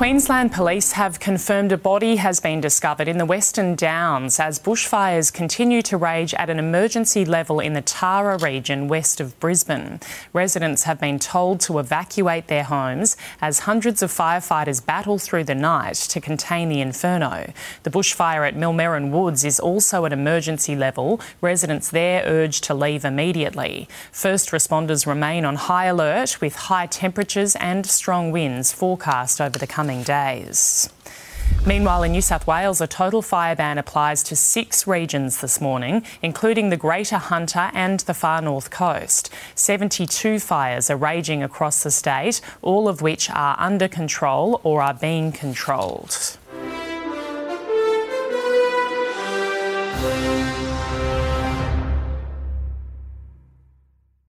Queensland Police have confirmed a body has been discovered in the Western Downs as bushfires continue to rage at an emergency level in the Tara region west of Brisbane. Residents have been told to evacuate their homes as hundreds of firefighters battle through the night to contain the inferno. The bushfire at Millmerran Woods is also at emergency level. Residents there urged to leave immediately. First responders remain on high alert with high temperatures and strong winds forecast over the coming days. Meanwhile, in New South Wales, a total fire ban applies to six regions this morning, including the Greater Hunter and the Far North Coast. 72 fires are raging across the state, all of which are under control or are being controlled.